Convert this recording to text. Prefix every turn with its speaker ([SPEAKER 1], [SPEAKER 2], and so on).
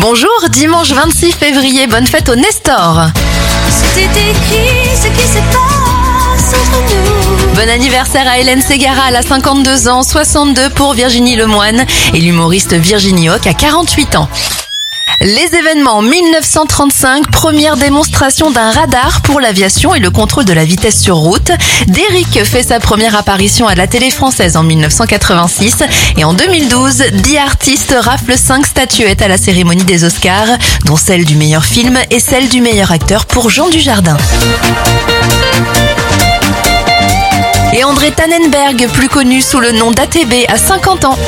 [SPEAKER 1] Bonjour, dimanche 26 février, bonne fête au Nestor.
[SPEAKER 2] C'était écrit ce qui se passe entre nous.
[SPEAKER 1] Bon anniversaire à Hélène Ségara, elle a 52 ans, 62 pour Virginie Lemoine et l'humoriste Virginie Hoc à 48 ans. Les événements 1935, première démonstration d'un radar pour l'aviation et le contrôle de la vitesse sur route. Derrick fait sa première apparition à la télé française en 1986 et en 2012, 10 artistes raflent 5 statuettes à la cérémonie des Oscars, dont celle du meilleur film et celle du meilleur acteur pour Jean Dujardin. Et André Tannenberg, plus connu sous le nom d'ATB, à 50 ans.